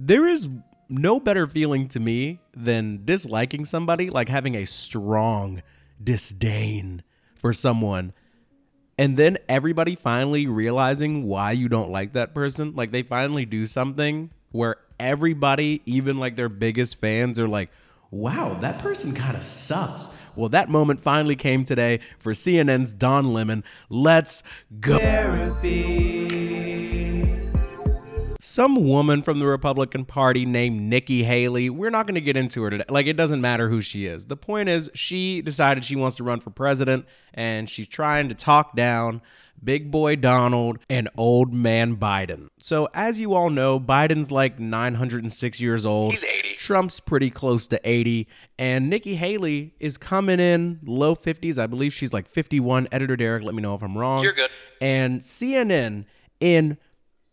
There is no better feeling to me than disliking somebody, like having a strong disdain for someone. And then everybody finally realizing why you don't like that person. Like they finally do something where everybody, even like their biggest fans, are like, wow, that person kind of sucks. Well, that moment finally came today for CNN's Don Lemon. Let's go. Some woman from the Republican Party named Nikki Haley. We're not going to get into her today. Like, it doesn't matter who she is. The point is, she decided she wants to run for president and she's trying to talk down Big Boy Donald and Old Man Biden. So, as you all know, Biden's like 906 years old. He's 80. Trump's pretty close to 80. And Nikki Haley is coming in low 50s. I believe she's like 51. Editor Derek, let me know if I'm wrong. You're good. And CNN, in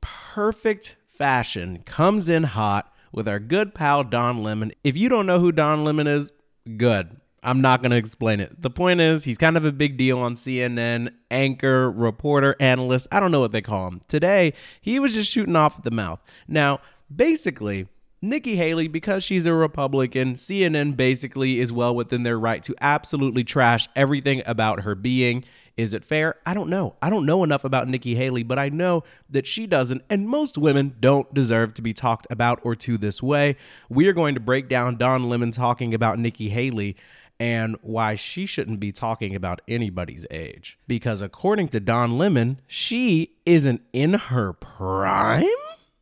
perfect fashion, comes in hot with our good pal Don Lemon. If you don't know who Don Lemon is, good. I'm not going to explain it. The point is, he's kind of a big deal on CNN, anchor, reporter, analyst. I don't know what they call him. Today, he was just shooting off at the mouth. Now, basically, Nikki Haley, because she's a Republican, CNN basically is well within their right to absolutely trash everything about her being. Is it fair? I don't know. I don't know enough about Nikki Haley, but I know that she doesn't, and most women don't deserve to be talked about or to this way. We are going to break down Don Lemon talking about Nikki Haley and why she shouldn't be talking about anybody's age. Because according to Don Lemon, she isn't in her prime?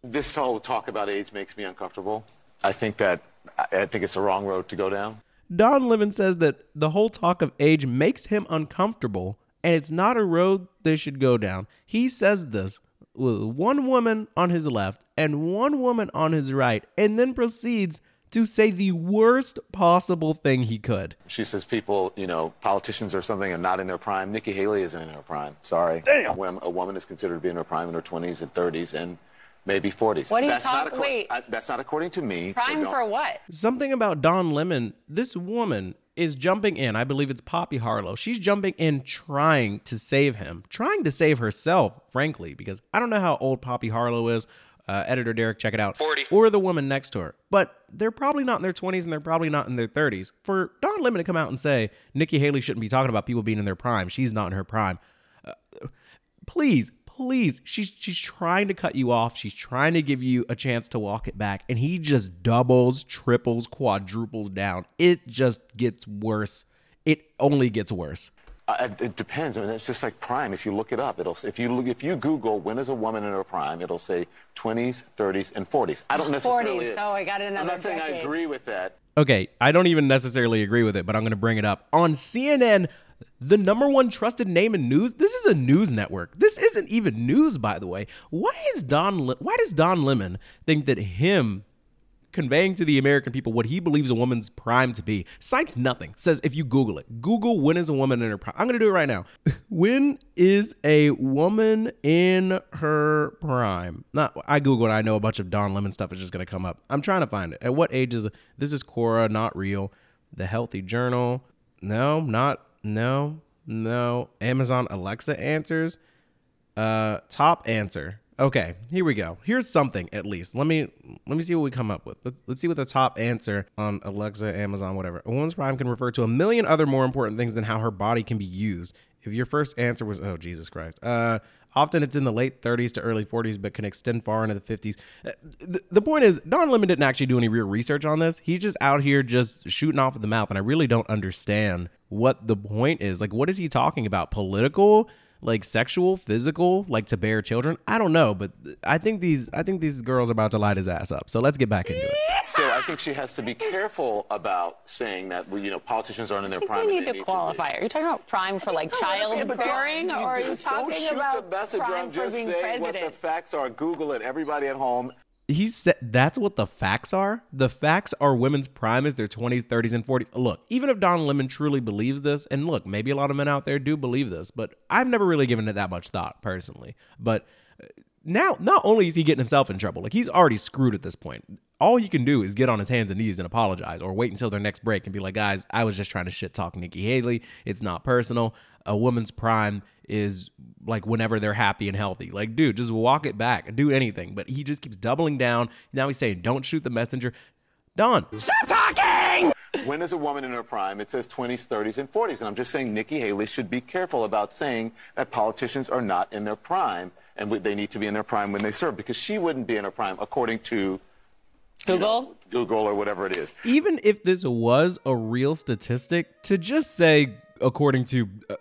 This whole talk about age makes me uncomfortable. I think that I think it's the wrong road to go down. Don Lemon says that the whole talk of age makes him uncomfortable and it's not a road they should go down. He says this with one woman on his left and one woman on his right, and then proceeds to say the worst possible thing he could. She says people, you know, politicians or something are not in their prime. Nikki Haley isn't in her prime. Sorry. Damn. When a woman is considered to be in her prime in her 20s and 30s and maybe 40s. What are you that's talk- not wait. I- that's not according to me. Prime don't- for what? Something about Don Lemon, this woman is jumping in. I believe it's Poppy Harlow. She's jumping in trying to save him, trying to save herself, frankly, because I don't know how old Poppy Harlow is. Uh, Editor Derek, check it out. 40. Or the woman next to her. But they're probably not in their 20s and they're probably not in their 30s. For Don Lemon to come out and say Nikki Haley shouldn't be talking about people being in their prime, she's not in her prime. Uh, please, please. She's she's trying to cut you off. She's trying to give you a chance to walk it back, and he just doubles, triples, quadruples down. It just gets worse. It only gets worse. Uh, it depends. I mean, it's just like prime. If you look it up, it'll if you look if you Google when is a woman in her prime, it'll say 20s, 30s, and 40s. I don't necessarily. 40s. Oh, I got another I'm not saying I agree with that. Okay, I don't even necessarily agree with it, but I'm going to bring it up. On CNN, the number one trusted name in news, this is a news network. This isn't even news, by the way. Why is Don why does Don Lemon think that him conveying to the American people what he believes a woman's prime to be cites nothing. Says if you Google it, Google when is a woman in her prime. I'm gonna do it right now. when is a woman in her prime? Not I Googled. I know a bunch of Don Lemon stuff is just gonna come up. I'm trying to find it. At what age is this? Is Quora not real? The Healthy Journal? No, not no, no. Amazon Alexa answers. Uh, top answer. Okay, here we go. Here's something at least. Let me let me see what we come up with. Let's, let's see what the top answer on Alexa, Amazon, whatever. A woman's prime can refer to a million other more important things than how her body can be used. If your first answer was, oh Jesus Christ, uh, often it's in the late 30s to early 40s, but can extend far into the 50s. Uh, The, the point is, Don Lemon didn't actually do any real research on this. He's just out here just shooting off at the mouth, and I really don't understand what the point is. Like, what is he talking about? Political? like sexual, physical, like to bear children. I don't know, but I think these I think these girls are about to light his ass up. So let's get back into it. So I think she has to be careful about saying that you know politicians aren't in their I think prime. we and need to qualify. Are you talking about prime for like childbearing, or are you talking don't shoot about the messenger. prime I'm for just being saying what the facts are. Google it. Everybody at home. He said that's what the facts are. The facts are women's prime is their 20s, 30s, and 40s. Look, even if Don Lemon truly believes this, and look, maybe a lot of men out there do believe this, but I've never really given it that much thought personally. But uh, now, not only is he getting himself in trouble, like he's already screwed at this point. all he can do is get on his hands and knees and apologize or wait until their next break and be like, guys, I was just trying to shit talk Nikki Haley. It's not personal. A woman's prime is like whenever they're happy and healthy. Like, dude, just walk it back, do anything. But he just keeps doubling down. Now he's saying, don't shoot the messenger. Don, Stop talking! When is a woman in her prime? It says 20s, 30s, and 40s. And I'm just saying Nikki Haley should be careful about saying that politicians are not in their prime and they need to be in their prime when they serve because she wouldn't be in her prime according to Google? you know, Google or whatever it is. even if this was a real statistic, to just say, according to. Uh,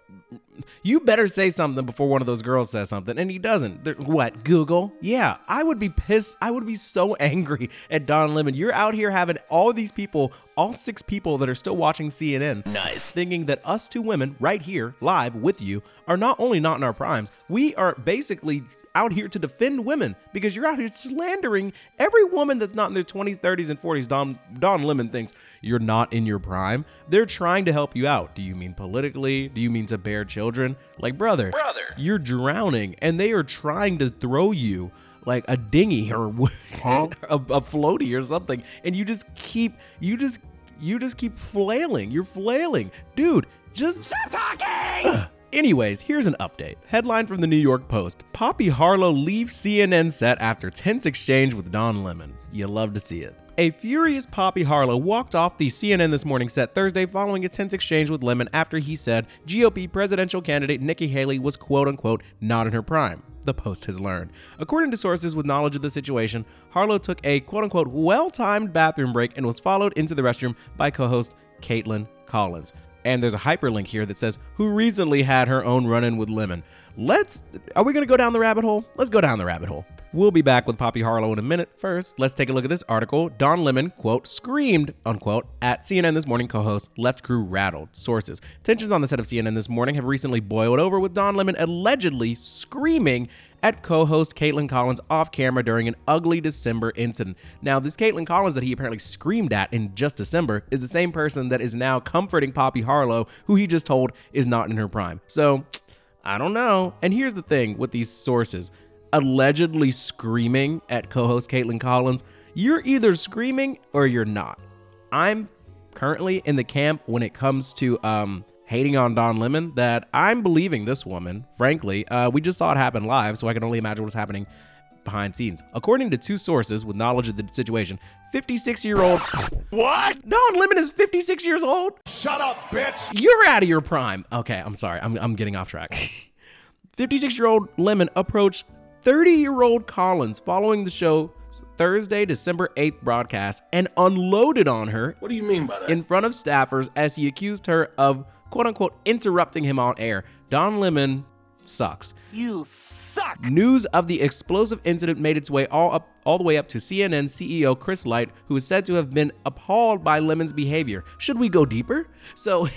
you better say something before one of those girls says something, and he doesn't. They're- what, Google? Yeah, I would be pissed. I would be so angry at Don Lemon. You're out here having all these people, all six people that are still watching CNN. Nice. Thinking that us two women, right here, live with you, are not only not in our primes, we are basically out here to defend women because you're out here slandering every woman that's not in their 20s, 30s, and 40s. Don Don Lemon thinks you're not in your prime. They're trying to help you out. Do you mean politically? Do you mean to bear children? Like brother, brother, you're drowning, and they are trying to throw you like a dinghy or a, a floaty or something, and you just keep you just you just keep flailing. You're flailing, dude. Just stop talking. Anyways, here's an update. Headline from the New York Post Poppy Harlow leaves CNN set after tense exchange with Don Lemon. You love to see it. A furious Poppy Harlow walked off the CNN This Morning set Thursday following a tense exchange with Lemon after he said GOP presidential candidate Nikki Haley was quote unquote not in her prime. The Post has learned. According to sources with knowledge of the situation, Harlow took a quote unquote well timed bathroom break and was followed into the restroom by co host Kaitlan Collins. And there's a hyperlink here that says, who recently had her own run in with Lemon. Let's, are we going to go down the rabbit hole? Let's go down the rabbit hole. We'll be back with Poppy Harlow in a minute. First, let's take a look at this article. Don Lemon, quote, screamed, unquote, at CNN This Morning co host Left Crew Rattled. Sources. Tensions on the set of CNN This Morning have recently boiled over with Don Lemon allegedly screaming at co-host Kaitlan Collins off camera during an ugly December incident. Now, this Kaitlan Collins that he apparently screamed at in just December is the same person that is now comforting Poppy Harlow, who he just told is not in her prime. So, I don't know. And here's the thing with these sources. Allegedly screaming at co-host Caitlin Collins, you're either screaming or you're not. I'm currently in the camp when it comes to um hating on Don Lemon that I'm believing this woman. Frankly, uh, we just saw it happen live, so I can only imagine what's happening behind scenes. According to two sources with knowledge of the situation, 56 year old. What? Don Lemon is 56 years old? Shut up, bitch! You're out of your prime. Okay, I'm sorry. I'm, I'm getting off track. 56 year old Lemon approached 30 year old Collins following the show Thursday, December 8th broadcast and unloaded on her What do you mean by that? in front of staffers as he accused her of quote unquote interrupting him on air. Don Lemon sucks. you suck! News of the explosive incident made its way all up all the way up to CNN CEO Chris Licht, who is said to have been appalled by Lemon's behavior. Should we go deeper? So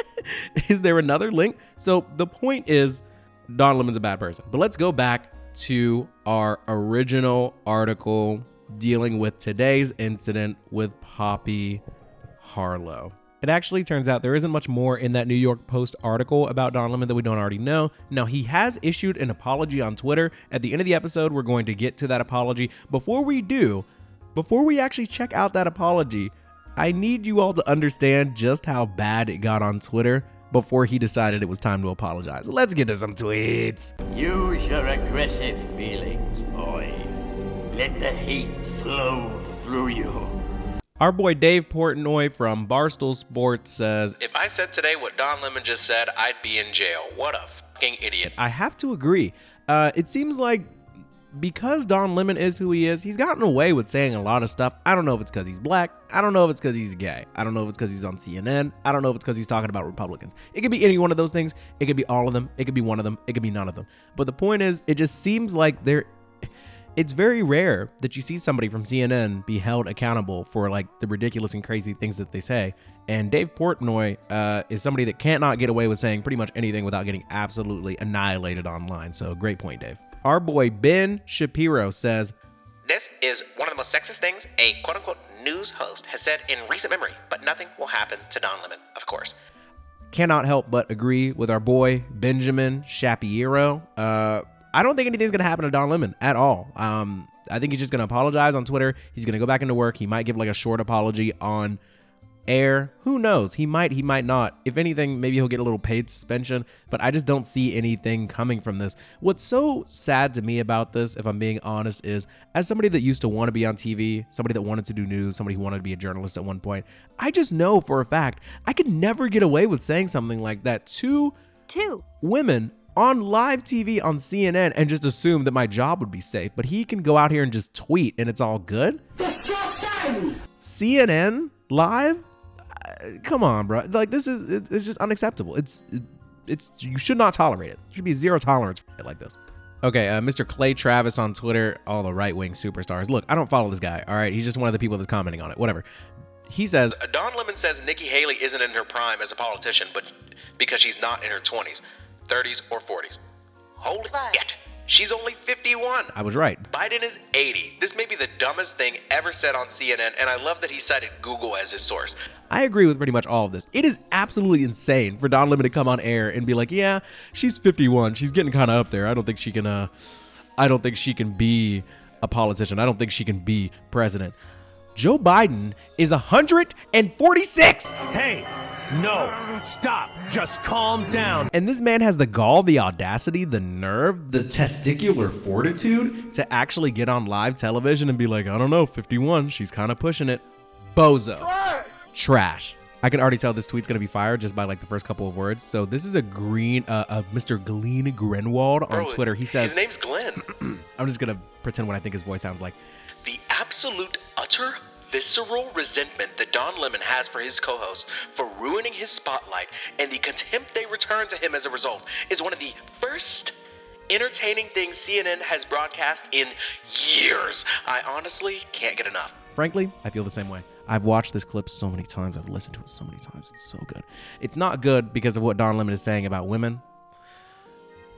is there another link? So the point is Don Lemon's a bad person. But let's go back to our original article dealing with today's incident with Poppy Harlow. It actually turns out there isn't much more in that New York Post article about Don Lemon that we don't already know. Now, he has issued an apology on Twitter. At the end of the episode, we're going to get to that apology. Before we do, before we actually check out that apology, I need you all to understand just how bad it got on Twitter before he decided it was time to apologize. Let's get to some tweets. Use your aggressive feelings, boy. Let the hate flow through you. Our boy Dave Portnoy from Barstool Sports says, If I said today what Don Lemon just said, I'd be in jail. What a fucking idiot. I have to agree. Uh, it seems like because Don Lemon is who he is, he's gotten away with saying a lot of stuff. I don't know if it's because he's black. I don't know if it's because he's gay. I don't know if it's because he's on CNN. I don't know if it's because he's talking about Republicans. It could be any one of those things. It could be all of them. It could be one of them. It could be none of them. But the point is, it just seems like there it's very rare that you see somebody from CNN be held accountable for like the ridiculous and crazy things that they say. And Dave Portnoy uh, is somebody that can't not get away with saying pretty much anything without getting absolutely annihilated online. So great point, Dave. Our boy Ben Shapiro says, This is one of the most sexist things a quote unquote news host has said in recent memory, but nothing will happen to Don Lemon, of course. cannot help but agree with our boy Benjamin Shapiro. Uh, I don't think anything's gonna happen to Don Lemon at all. Um, I think he's just gonna apologize on Twitter. He's gonna go back into work. He might give like a short apology on air. Who knows? He might, he might not. If anything, maybe he'll get a little paid suspension, but I just don't see anything coming from this. What's so sad to me about this, if I'm being honest, is as somebody that used to want to be on TV, somebody that wanted to do news, somebody who wanted to be a journalist at one point, I just know for a fact I could never get away with saying something like that to Two. women on live TV on CNN and just assume that my job would be safe. But he can go out here and just tweet and it's all good. CNN live? Uh, Come on, bro. Like this is it- it's just unacceptable. It's it- it's you should not tolerate it. There should be zero tolerance for it like this. Okay, uh, Mr. Clay Travis on Twitter, all the right wing superstars. Look, I don't follow this guy. All right, he's just one of the people that's commenting on it. Whatever. He says, Don Lemon says Nikki Haley isn't in her prime as a politician, but because she's not in her 20s, 30s, or 40s. Holy shit. She's only 51. I was right. Biden is 80. This may be the dumbest thing ever said on CNN, and I love that he cited Google as his source. I agree with pretty much all of this. It is absolutely insane for Don Lemon to come on air and be like, "Yeah, she's 51. She's getting kind of up there. I don't think she can. Uh, I don't think she can be a politician. I don't think she can be president." Joe Biden is 146, Hey, no, stop. Just calm down. and this man has the gall, the audacity, the nerve, the testicular fortitude to actually get on live television and be like, "I don't know, 51. She's kind of pushing it." Bozo. trash. I can already tell this tweet's gonna be fired just by like the first couple of words. So this is a green, uh, uh Mr. Glenn Greenwald on Bro, Twitter. He says, His name's Glenn. "I'm just gonna pretend what I think his voice sounds like." the absolute utter visceral resentment that Don Lemon has for his co-host for ruining his spotlight and the contempt they return to him as a result is one of the first entertaining things CNN has broadcast in years. I honestly can't get enough. Frankly, I feel the same way. I've watched this clip so many times. I've listened to it so many times. It's so good. It's not good because of what Don Lemon is saying about women,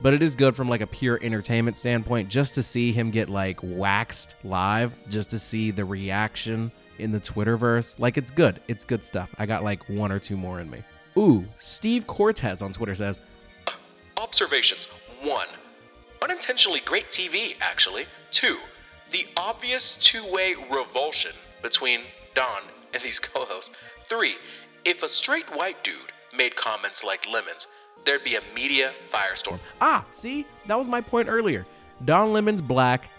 but it is good from like a pure entertainment standpoint just to see him get like waxed live, just to see the reaction in the Twitterverse. Like it's good. It's good stuff. I got like one or two more in me. Ooh, Steve Cortes on Twitter says, Observations. One, unintentionally great TV, actually. Two, the obvious two way revulsion between Don and these co hosts. Three, if a straight white dude made comments like lemons, there'd be a media firestorm. Ah, see, that was my point earlier. Don Lemon's black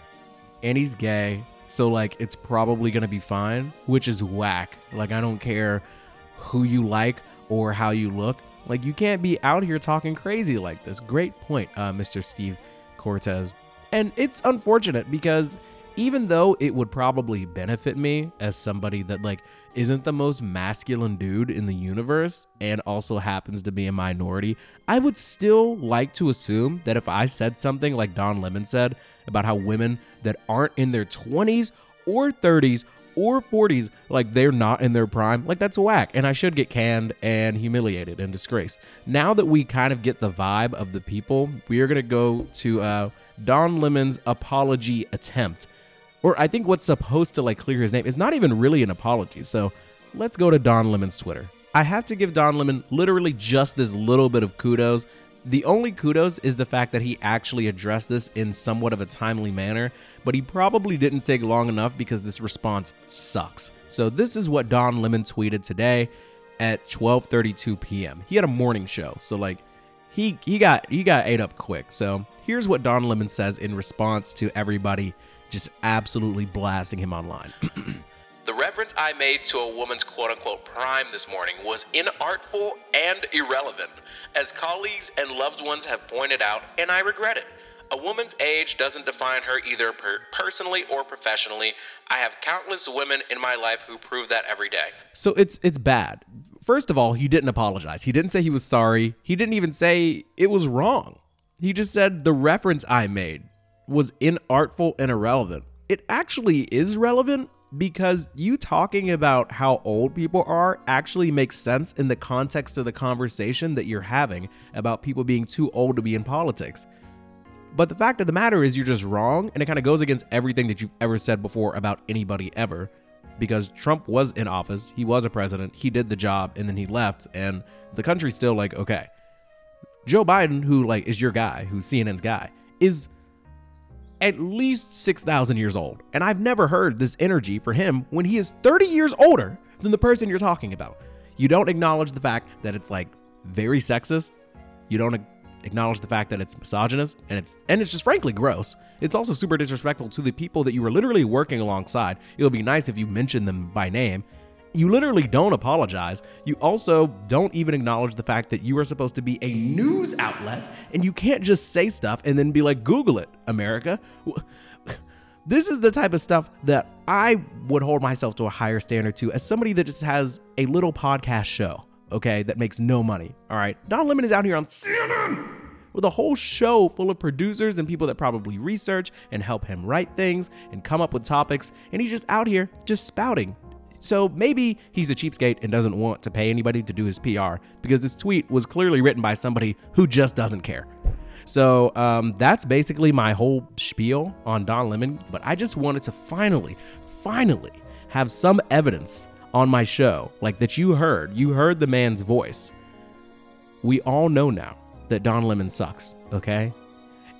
and he's gay, so like it's probably gonna be fine, which is whack. Like I don't care who you like or how you look. Like you can't be out here talking crazy like this. Great point, uh, Mr. Steve Cortes. And it's unfortunate because even though it would probably benefit me as somebody that like isn't the most masculine dude in the universe and also happens to be a minority, I would still like to assume that if I said something like Don Lemon said about how women that aren't in their 20s or 30s or 40s, like they're not in their prime, like that's whack. And I should get canned and humiliated and disgraced. Now that we kind of get the vibe of the people, we are going to go to uh, Don Lemon's apology attempt. Or I think what's supposed to like clear his name is not even really an apology. So let's go to Don Lemon's Twitter. I have to give Don Lemon literally just this little bit of kudos. The only kudos is the fact that he actually addressed this in somewhat of a timely manner, but he probably didn't take long enough because this response sucks. So this is what Don Lemon tweeted today at 12:32 p.m. He had a morning show, so like he he got he got ate up quick. So here's what Don Lemon says in response to everybody just absolutely blasting him online. The reference I made to a woman's quote unquote prime this morning was inartful and irrelevant, as colleagues and loved ones have pointed out, and I regret it. A woman's age doesn't define her either per- personally or professionally. I have countless women in my life who prove that every day. So it's it's bad. First of all, he didn't apologize. He didn't say he was sorry. He didn't even say it was wrong. He just said the reference I made was inartful and irrelevant. It actually is relevant because you talking about how old people are actually makes sense in the context of the conversation that you're having about people being too old to be in politics. But the fact of the matter is, you're just wrong, and it kind of goes against everything that you've ever said before about anybody ever. Because Trump was in office, he was a president, he did the job, and then he left, and the country's still like, okay. Joe Biden, who like is your guy, who's CNN's guy, is at least 6,000 years old. And I've never heard this energy for him when he is 30 years older than the person you're talking about. You don't acknowledge the fact that it's like very sexist. You don't acknowledge the fact that it's misogynist and it's and it's just frankly gross. It's also super disrespectful to the people that you were literally working alongside. It'll be nice if you mention them by name. You literally don't apologize. You also don't even acknowledge the fact that you are supposed to be a news outlet and you can't just say stuff and then be like, Google it, America. This is the type of stuff that I would hold myself to a higher standard to as somebody that just has a little podcast show, okay, that makes no money. All right. Don Lemon is out here on CNN with a whole show full of producers and people that probably research and help him write things and come up with topics. And he's just out here just spouting. So maybe he's a cheapskate and doesn't want to pay anybody to do his PR because this tweet was clearly written by somebody who just doesn't care. So um, that's basically my whole spiel on Don Lemon. But I just wanted to finally, finally have some evidence on my show, like that you heard. You heard the man's voice. We all know now that Don Lemon sucks, okay?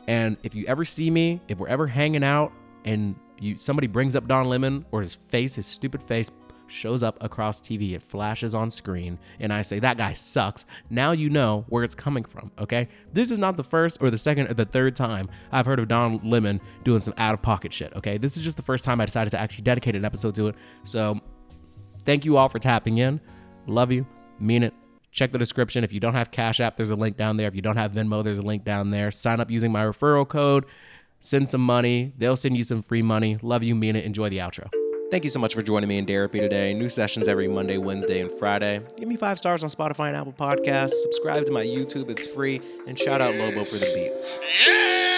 And if you ever see me, if we're ever hanging out and you somebody brings up Don Lemon or his face, his stupid face shows up across TV, it flashes on screen, and I say, that guy sucks. Now you know where it's coming from, okay? This is not the first or the second or the third time I've heard of Don Lemon doing some out of pocket shit, okay? This is just the first time I decided to actually dedicate an episode to it. So thank you all for tapping in. Love you, mean it. Check the description. If you don't have Cash App, there's a link down there. If you don't have Venmo, there's a link down there. Sign up using my referral code. Send some money. They'll send you some free money. Love you, mean it. Enjoy the outro. Thank you so much for joining me in therapy today. New sessions every Monday, Wednesday, and Friday. Give me five stars on Spotify and Apple Podcasts. Subscribe to my YouTube, it's free. And shout out Lobo for the beat.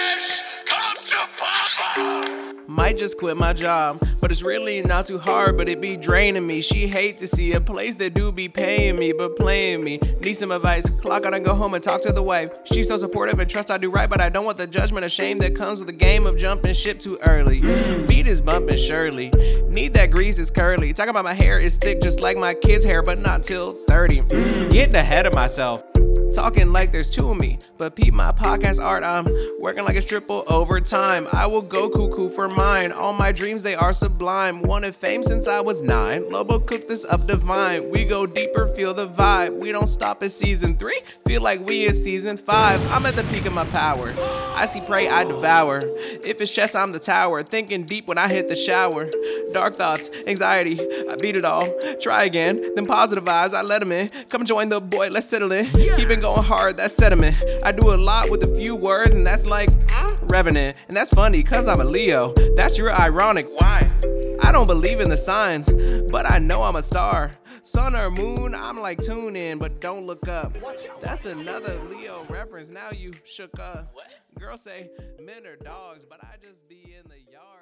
Might just quit my job, but it's really not too hard, but it be draining me. She hate to see a place that do be paying me, but playing me. Need some advice, clock out and go home and talk to the wife. She's so supportive and trust I do right, but I don't want the judgment or shame that comes with the game of jumping ship too early. Beat is bumping surely. Need that grease is curly. Talking about my hair is thick just like my kid's hair, but not till 30. Getting ahead of myself. Talking like there's two of me, but peep my podcast art. I'm working like it's triple overtime. I will go cuckoo for mine. All my dreams, they are sublime. Wanted fame since I was nine. Lobo cooked this up divine. We go deeper, feel the vibe. We don't stop at season three. Feel like we is season five. I'm at the peak of my power. I see prey, I devour. If it's chess, I'm the tower. Thinking deep when I hit the shower. Dark thoughts, anxiety, I beat it all. Try again, then positive vibes, I let them in. Come join the boy, let's settle in. Keeping going hard, that's sediment. I do a lot with a few words, and that's like revenant. And that's funny, cause I'm a Leo. That's your ironic. Why? I don't believe in the signs, but I know I'm a star. Sun or moon, I'm like tune in, but don't look up. That's another Leo reference. Now you shook up. Girls say men are dogs, but I just be in the yard.